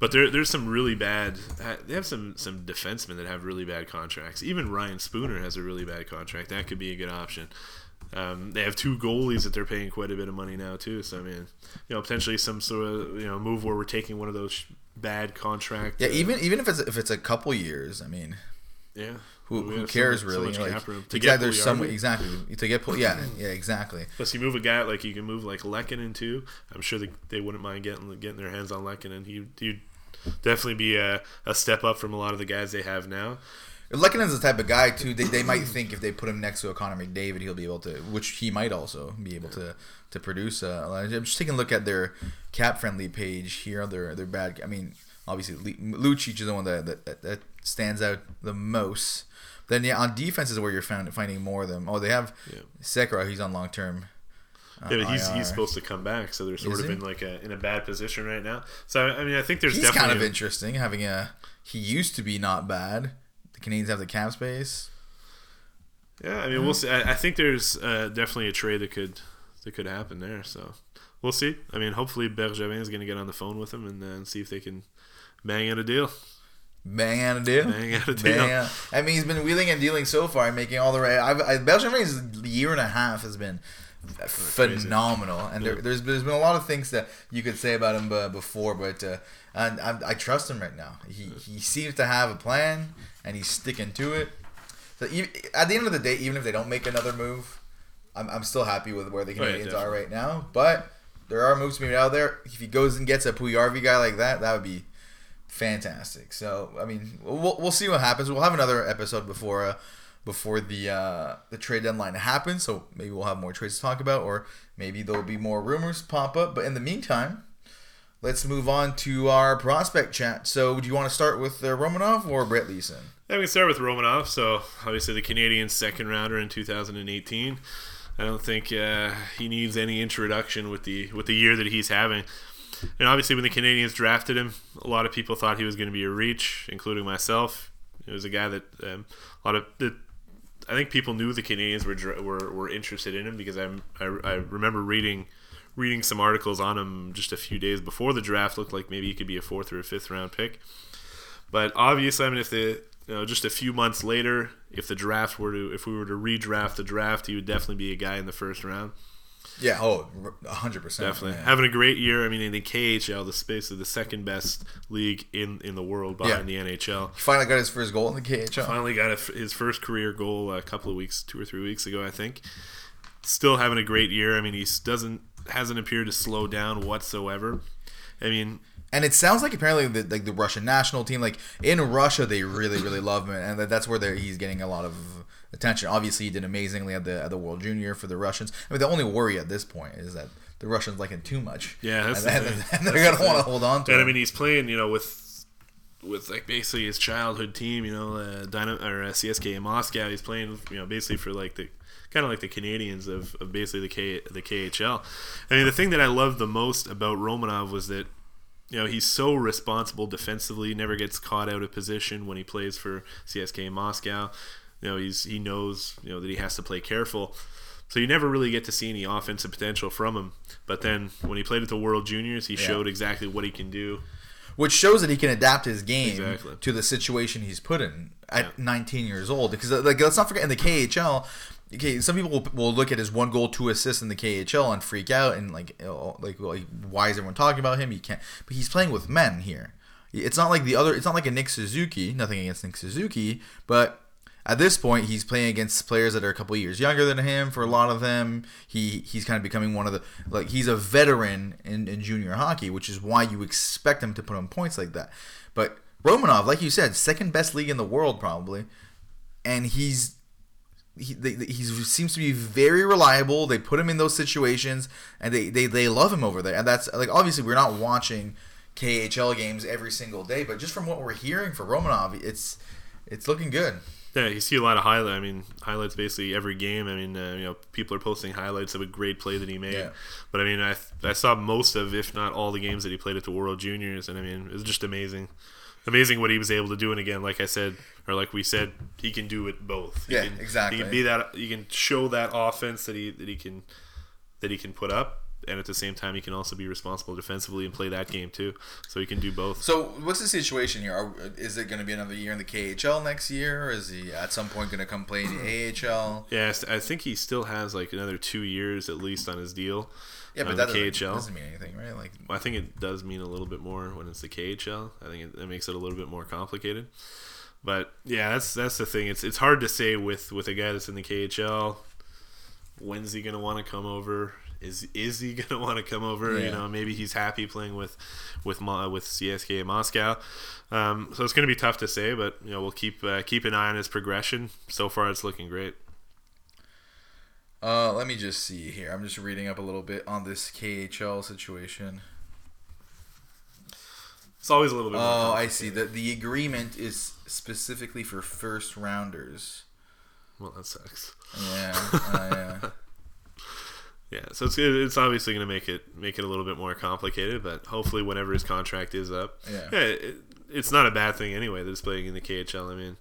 But there, there's some really bad. They have some some defensemen that have really bad contracts. Even Ryan Spooner has a really bad contract. That could be a good option. Um, they have two goalies that they're paying quite a bit of money now too. So I mean, you know, potentially some sort of you know move where we're taking one of those bad contract. Yeah, uh, even even if it's if it's a couple years, I mean, yeah. who, who have so cares much- so really? much like, cap room. To exactly, get there's some exactly to get Pul- yeah yeah exactly. Plus, you move a guy like you can move like Lehkonen too. I'm sure they, they wouldn't mind getting getting their hands on Lehkonen. He he'd definitely be a, a step up from a lot of the guys they have now. Lehkonen's the type of guy too. They, they might think if they put him next to Connor McDavid, he'll be able to, which he might also be able to to produce. Uh, I'm just taking a look at their cap friendly page here. Their their bad. I mean, obviously Lucic is the one that, that, that, stands out the most. Then yeah, on defense is where you're found, finding more of them. Oh, they have Yeah. He's on long term. Yeah, he's, he's supposed to come back, so they're sort Is of he? in like a in a bad position right now. So I mean, I think there's He's definitely kind of interesting having a. He used to be not bad. The Canadiens have the cap space. yeah. I mean, we'll see. I, I think there's uh, definitely a trade that could that could happen there. So we'll see. I mean, hopefully Bergevin is going to get on the phone with him and then see if they can bang out a deal. Bang out a deal. Bang out a deal. Bang out. I mean, he's been wheeling and dealing so far, and making all the right. I've, I, Bergevin's year and a half has been phenomenal, and there, there's there's been a lot of things that you could say about him uh, before, but uh, and I, I trust him right now. He he seems to have a plan, and he's sticking to it. So even, at the end of the day, even if they don't make another move, I'm, I'm still happy with where the Oh, yeah, Canadiens are right now. But there are moves being made out there. If he goes and gets a Puljujarvi guy like that, that would be fantastic. So I mean, we'll, we'll see what happens. We'll have another episode before uh, before the uh, the trade deadline happens. So maybe we'll have more trades to talk about, or maybe there'll be more rumors pop up. But in the meantime, let's move on to our prospect chat. So do you want to start with uh, Romanov or Brett Leason? Yeah, we can start with Romanov. So obviously the Canadian second rounder in 2018. I don't think uh, he needs any introduction with the with the year that he's having. And obviously, when the Canadiens drafted him, a lot of people thought he was going to be a reach, including myself. It was a guy that um, a lot of that. I think people knew the Canadiens were were, were interested in him because I'm, I I remember reading reading some articles on him just a few days before the draft. Looked like maybe he could be a fourth or a fifth round pick. But obviously, I mean, if the you know just a few months later, if the draft were to if we were to redraft the draft, he would definitely be a guy in the first round. Yeah, oh, 100%. Definitely having a great year. I mean, in the KHL, the space of the second best league in in the world behind the NHL. He finally got his first goal in the KHL. Finally got a, his first career goal a couple of weeks, two or three weeks ago, I think. Still having a great year. I mean, he doesn't hasn't appeared to slow down whatsoever. I mean, And it sounds like apparently the, like the Russian national team, like in Russia, they really really love him, and that's where they're, he's getting a lot of attention. Obviously, he did amazingly at the at the World Junior for the Russians. I mean, the only worry at this point is that the Russians like him too much. Yeah, that's and, the and- and they're That's gonna the want to hold on to And I mean, he's playing, you know, with with like basically his childhood team, you know, uh, Dynamo or uh, CSK in Moscow. He's playing, you know, basically for like the kind of like the Canadiens of, of basically the K the KHL. I mean, the thing that I loved the most about Romanov was that. You know, he's so responsible defensively, never gets caught out of position when he plays for CSK in Moscow. You know, he's he knows, you know, that he has to play careful. So you never really get to see any offensive potential from him. But then when he played at the World Juniors, he showed exactly what he can do. which shows that he can adapt his game Exactly. to the situation he's put in at Yeah. 19 years old. Because uh, like let's not forget in the KHL, okay, some people will, will look at his one goal, two assists in the KHL and freak out and like know, like, why is everyone talking about him? He can't. But he's playing with men here. It's not like the other. It's not like a Nick Suzuki. Nothing against Nick Suzuki, but at this point, he's playing against players that are a couple years younger than him. For a lot of them, he he's kind of becoming one of the like he's a veteran in, in junior hockey, which is why you expect him to put on points like that. But Romanov, like you said, second best league in the world probably, and he's he seems to be very reliable. They put him in those situations, and they, they they love him over there. And that's like obviously we're not watching KHL games every single day, but just from what we're hearing for Romanov, it's it's looking good. Yeah, you see a lot of highlights. I mean, highlights basically every game. I mean, uh, you know, people are posting highlights of a great play that he made. Yeah. But I mean, I I saw most of, if not all, the games that he played at the World Juniors, and I mean, it was just amazing, amazing what he was able to do. And again, like I said, or like we said, he can do it both. He yeah, can, exactly. He can be that. He can show that offense that he that he can that he can put up and at the same time he can also be responsible defensively and play that game too. So he can do both. So what's the situation here? Are, is it going to be another year in the KHL next year? Or is he at some point going to come play in the AHL? Yes, I think he still has like another two years at least on his deal. Yeah, but that doesn't, KHL. doesn't mean anything, right? Like, I think it does mean a little bit more when it's the KHL. I think it, it makes it a little bit more complicated. But yeah, that's that's the thing. It's it's hard to say with with a guy that's in the KHL. When's he gonna want to come over? Is is he gonna want to come over? Yeah. You know, maybe he's happy playing with with with CSKA Moscow. Um, so it's gonna be tough to say, but you know we'll keep uh, keep an eye on his progression. So far, it's looking great. Uh, let me just see here. I'm just reading up a little bit on this KHL situation. It's always a little bit. Oh, I see. The the agreement is specifically for first rounders. Well, that sucks. Yeah. Uh, yeah. Yeah, so it's it's obviously going to make it make it a little bit more complicated, but hopefully, whenever his contract is up, yeah, yeah it, it's not a bad thing anyway that he's playing in the KHL. I mean,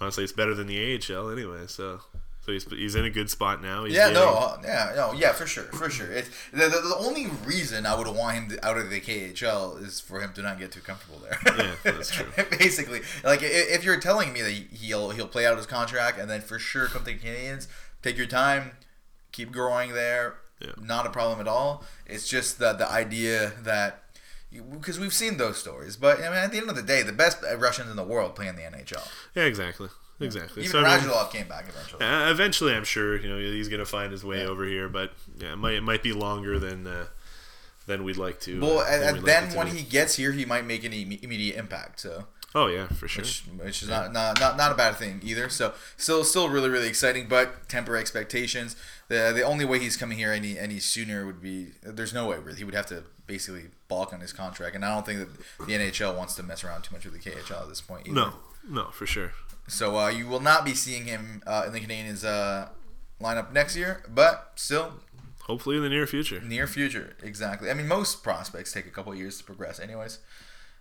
honestly, it's better than the AHL anyway. So, so he's, he's in a good spot now. He's yeah, getting... no, uh, yeah, no, yeah, for sure, for sure. It's the, the, the, only reason I would want him to, out of the KHL is for him to not get too comfortable there. yeah, that's true. Basically, like if you're telling me that he'll he'll play out his contract and then for sure come to the Canadiens, take your time, keep growing there yeah. Not a problem at all. It's just the the idea that because we've seen those stories, but I mean, at the end of the day, the best Russians in the world play in the NHL. Yeah, exactly. Exactly. Even so, Radulov I mean, came back eventually. Uh, eventually, I'm sure you know he's going to find his way yeah. over here, but yeah, it might it might be longer than uh, than we'd like to. Well, uh, and, then like when he gets here, he might make an immediate impact. So Oh yeah, for sure. Which, which is yeah. not, not not not a bad thing either. So still still really really exciting, but temper expectations. The the only way he's coming here any any sooner would be there's no way really he would have to basically balk on his contract, and I don't think that the NHL wants to mess around too much with the KHL at this point. Either. No, no, for sure. So uh, you will not be seeing him uh, in the Canadiens uh, lineup next year, but still. Hopefully in the near future. Near future, exactly. I mean, most prospects take a couple years to progress, anyways.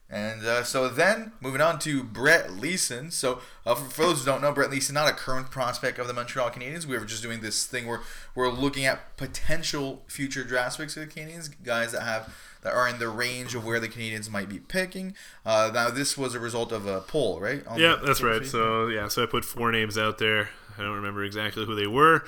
And uh, so then, moving on to Brett Leason. So, uh, for, for, those who don't know, Brett Leason not a current prospect of the Montreal Canadiens. We were just doing this thing where we're looking at potential future draft picks of the Canadiens, guys that have that are in the range of where the Canadiens might be picking. Uh, now, this was a result of a poll, right? yeah, that's right. So, yeah, so I put four names out there. I don't remember exactly who they were.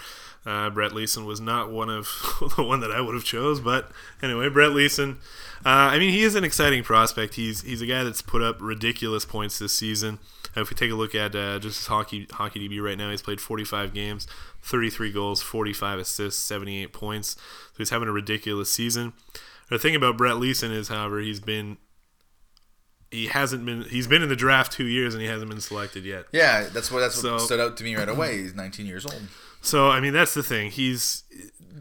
Uh, Brett Leason was not one of the one that I would have chose, but anyway, Brett Leason. Uh, I mean, he is an exciting prospect. He's he's a guy that's put up ridiculous points this season. Uh, if we take a look at uh, just his hockey hockey DB right now, he's played 45 games, 33 goals, 45 assists, 78 points. So he's having a ridiculous season. The thing about Brett Leason is, however, he's been he hasn't been he's been in the draft two years and he hasn't been selected yet. Yeah, that's what that's what stood out to me right away. He's 19 years old. So I mean that's the thing. He's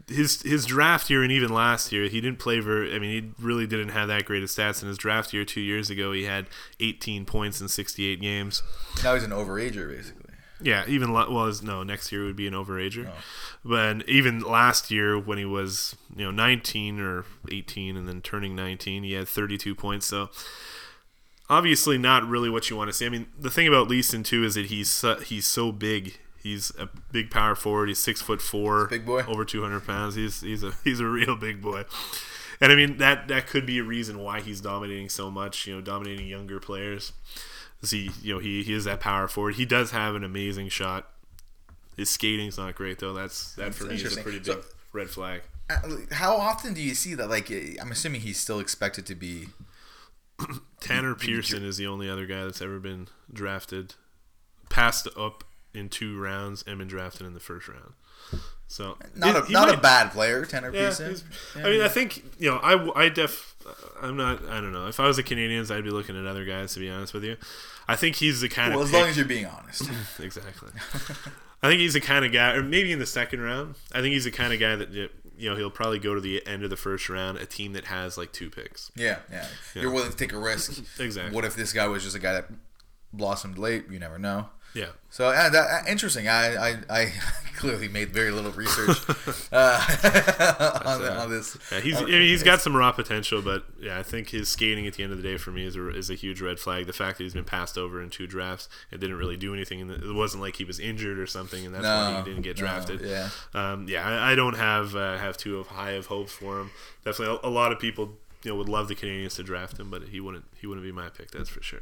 his his draft year and even last year he didn't play very. I mean he really didn't have that great of stats in his draft year two years ago. He had 18 points in 68 games. Now he's an overager basically. Yeah, even well, no, next year would be an overager. Oh. But even last year when he was you know 19 or 18 and then turning 19, he had 32 points. So obviously not really what you want to see. I mean, the thing about Leason too is that he's he's so big He's a big power forward. He's six foot four, big boy, over two hundred pounds. He's he's a he's a real big boy. And I mean that that could be a reason why he's dominating so much. You know, dominating younger players. he you know he he is that power forward. He does have an amazing shot. His skating's not great though. That's that for me is a pretty big so, red flag. How often do you see that? Like, eh, I'm assuming he's still expected to be Tanner Did- did you- Pearson is the only other guy that's ever been drafted, passed up in two rounds and been drafted in the first round. So Not a not a bad player, Tanner Yeah, Pearson. Yeah. I mean, I think you know, I, I def, I'm not, I don't know. If I was a Canadiens, I'd be looking at other guys. To be honest with you, I think he's the kind of well, of as pick- long as you're being honest. exactly. I think he's the kind of guy, or maybe in the second round. I think he's the kind of guy that you know he'll probably go to the end of the first round, a team that has like two picks. Yeah, yeah. You're willing to take a risk. Exactly. What if this guy was just a guy that blossomed late? You never know. Yeah. So uh, that, uh, interesting. I, I, I clearly made very little research uh, on, the, on this. Yeah, he's I mean, he's got some raw potential, but yeah, I think his skating at the end of the day for me is a, is a huge red flag. The fact that he's been passed over in two drafts and didn't really do anything, and it wasn't like he was injured or something, and that's why he didn't get no, drafted. yeah. um, yeah, I, I don't have uh, have too high of hopes for him. Definitely, a, a lot of people you know would love the Canadiens to draft him, but he wouldn't he wouldn't be my pick. That's for sure.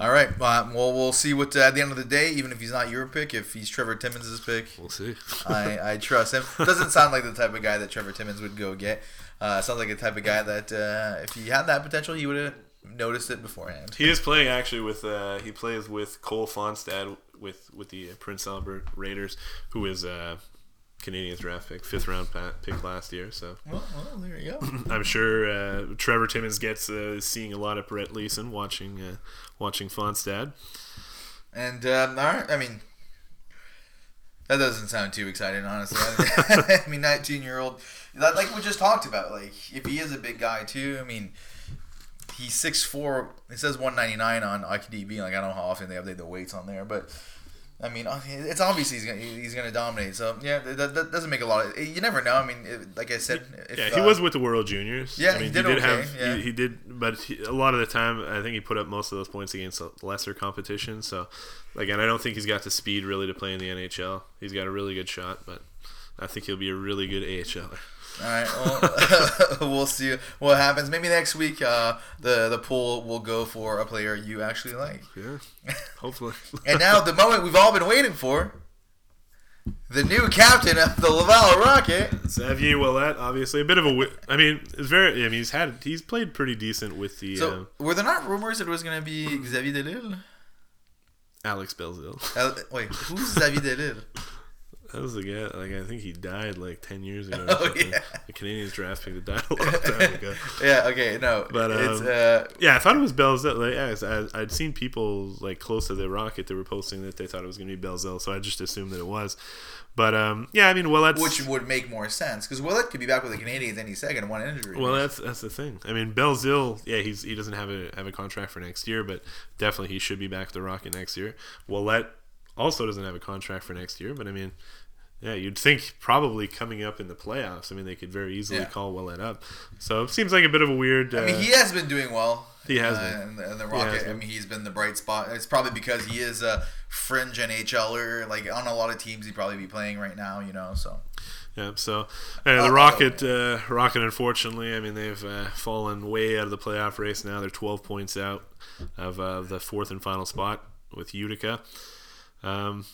All right. Uh, well, we'll see what uh, at the end of the day. Even if he's not your pick, if he's Trevor Timmins' pick, We'll see. I, I trust him. Doesn't sound like the type of guy that Trevor Timmins would go get. Uh, sounds like the type of guy that uh, if he had that potential, he would have noticed it beforehand. He is playing actually with uh, he plays with Cole Fonstad with with the Prince Albert Raiders, who is uh, Canadiens draft pick, fifth round pick last year. So Well, well there you go. I'm sure uh, Trevor Timmins gets uh, seeing a lot of Brett Leason watching uh, watching Fonstad. And um, all right, I mean, that doesn't sound too exciting, honestly. I mean, 19 year old, like we just talked about, like if he is a big guy too. I mean, he's 6'4". It says 199 on IQDB. Like I don't know how often they update the weights on there, but. I mean, uh, it's obvious he's gonna he's gonna dominate. So yeah, that, that doesn't make a lot of. You never know. I mean, it, like I said, if, yeah, he uh, was with the World Juniors. yeah, I mean, he did okay, have yeah. he, he did, but he, a lot of the time, I think he put up most of those points against lesser competition. So again, I don't think he's got the speed really to play in the NHL. He's got a really good shot, but I think he'll be a really good AHLer. All right, well, we'll see what happens. Maybe next week, uh, the the poll will go for a player you actually like. Yeah, hopefully. And now the moment we've all been waiting for. The new captain of the Laval Rocket. Xavier Ouellet, obviously a bit of a. wi- I mean, it's very. I mean, he's had he's played pretty decent with the So, uh, were there not rumors it was going to be Xavier Delille? Alex Belzil. Wait, who's Xavier Delille? That was the guy. Like I think he died like ten years ago. Oh, yeah. The Canadiens draft pick that died a long time ago. Yeah, okay, no. But, it's, um, uh, Yeah, I thought it was Belzil. Like, yeah, I, I'd seen people like close to the Rocket that were posting that they thought it was going to be Belzil, so I just assumed that it was. But um, yeah, I mean, well, that's which would make more sense because Willett could be back with the Canadiens any second. One injury. well, that's that's the thing. I mean, Belzil, yeah, he's he doesn't have a have a contract for next year, but definitely he should be back with the Rocket next year. Willett also doesn't have a contract for next year, but I mean. Yeah, you'd think probably coming up in the playoffs. I mean, they could very easily Yeah. call Willett up. So it seems like a bit of a weird. Uh, I mean, he has been doing well. He has uh, been. in the, Rocket. I mean, he's been the bright spot. It's probably because he is a fringe NHLer. Like on a lot of teams, he'd probably be playing right now. You know, so Yeah, so uh, the Rocket, uh, Rocket, unfortunately, I mean they've uh, fallen way out of the playoff race now. They're 12 points out of uh, the fourth and final spot with Utica. Um,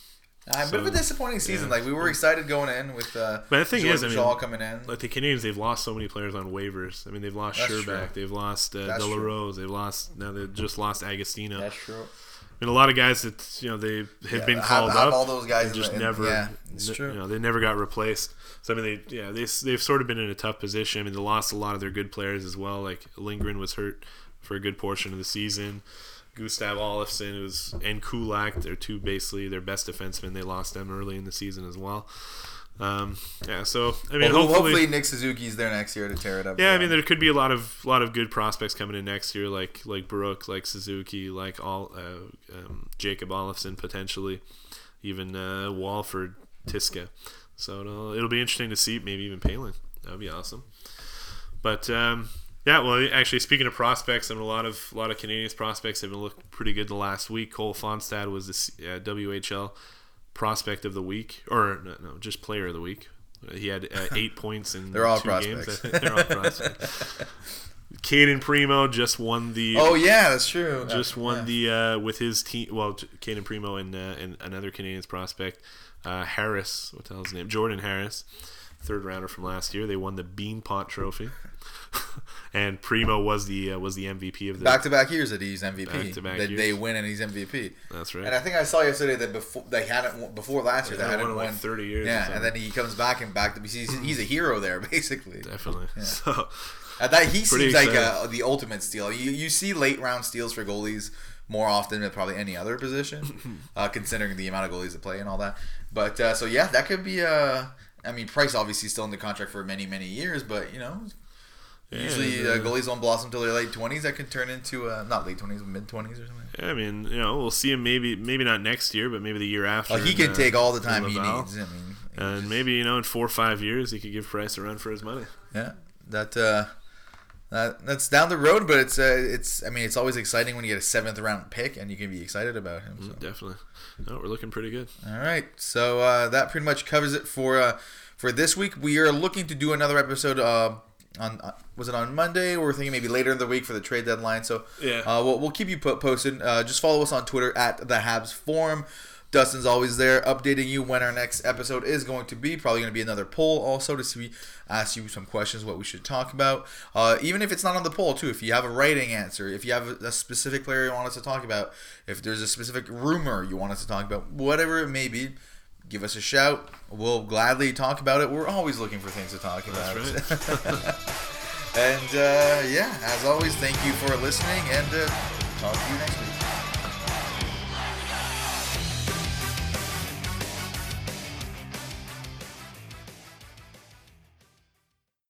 a bit of a disappointing season. yeah. Like we were excited going in with. Uh, But the thing Jordan is, I mean, Shaw coming in. like the Canadiens, they've lost so many players on waivers. I mean, they've lost That's Scherbak, true. they've lost uh, That's De La true. Rose, they've lost now they just lost Agostino. That's true. I mean, a lot of guys that you know they have Yeah, been called have up. all those guys just the- never. yeah, it's true. You know, they never got replaced. So I mean, they yeah they they've sort of been in a tough position. I mean, they lost a lot of their good players as well. Like Lindgren was hurt for a good portion of the season. Gustav Olofsson was and Kulak, they're two basically their best defensemen. They lost them early in the season as well. Um, yeah, so I mean, Well, hopefully, hopefully, Nick Suzuki's there next year to tear it up. yeah, I mean, there could be a lot of lot of good prospects coming in next year, like like Baruch, like Suzuki, like all uh, um, Jacob Olofsson potentially, even uh, Walford, Tiska. So it'll, it'll be interesting to see. Maybe even Poehling. That would be awesome. But um, yeah, well, actually, speaking of prospects, I mean, a lot of a lot of Canadiens prospects have been looking pretty good the last week. Cole Fonstad was the uh, WHL prospect of the week, or no, no just player of the week. He had uh, eight points in They're all two prospects. Think. They're all prospects. Cayden Primeau just won the Oh yeah, that's true. just won Yeah. the uh, with his team. Well, Cayden Primeau and uh, and another Canadiens prospect, uh, Harris. What the hell's his name? Jordan Harris, third rounder from last year. They won the Beanpot Trophy. and Primeau was the uh, was the MVP of the back to back years that he's MVP. Back-to-back that years. they win and he's MVP. That's right. And I think I saw yesterday that before they hadn't before last year Yeah, they hadn't won in like 30 years Yeah, and then he comes back and back to he's, he's a hero there basically. Definitely. So Uh, that he seems like exciting. uh, the ultimate steal. You you see late round steals for goalies more often than probably any other position, uh, considering the amount of goalies that play and all that. But uh, so yeah, that could be Uh, I mean, Price obviously still in the contract for many many years, but you know. Yeah, Usually, uh, goalies don't blossom until their late twenties. That can turn into uh, not late twenties, mid twenties or something. yeah, I mean, you know, we'll see him maybe maybe not next year, but maybe the year after. Like he can uh, take all the time he needs. I mean, And just- maybe you know in four or five years he could give Price a run for his money. Yeah, that uh, that that's down the road, but it's uh, it's. I mean, it's always exciting when you get a seventh round pick and you can be excited about him. So. Definitely. No, we're looking pretty good. All right, so uh, that pretty much covers it for uh, for this week. We are looking to do another episode. Uh, on uh, was it on Monday? We're thinking maybe later in the week for the trade deadline. So Yeah. uh, we'll, we'll keep you po- posted. Uh, just follow us on Twitter at the Habs Forum. Dustin's always there, updating you when our next episode is going to be. Probably going to be another poll also to see ask you some questions what we should talk about. Uh, even if it's not on the poll too, if you have a writing answer, if you have a, a specific player you want us to talk about, if there's a specific rumor you want us to talk about, whatever it may be, give us a shout. We'll gladly talk about it. We're always looking for things to talk about. That's and uh, yeah, as always, thank you for listening, and uh, talk to you next week.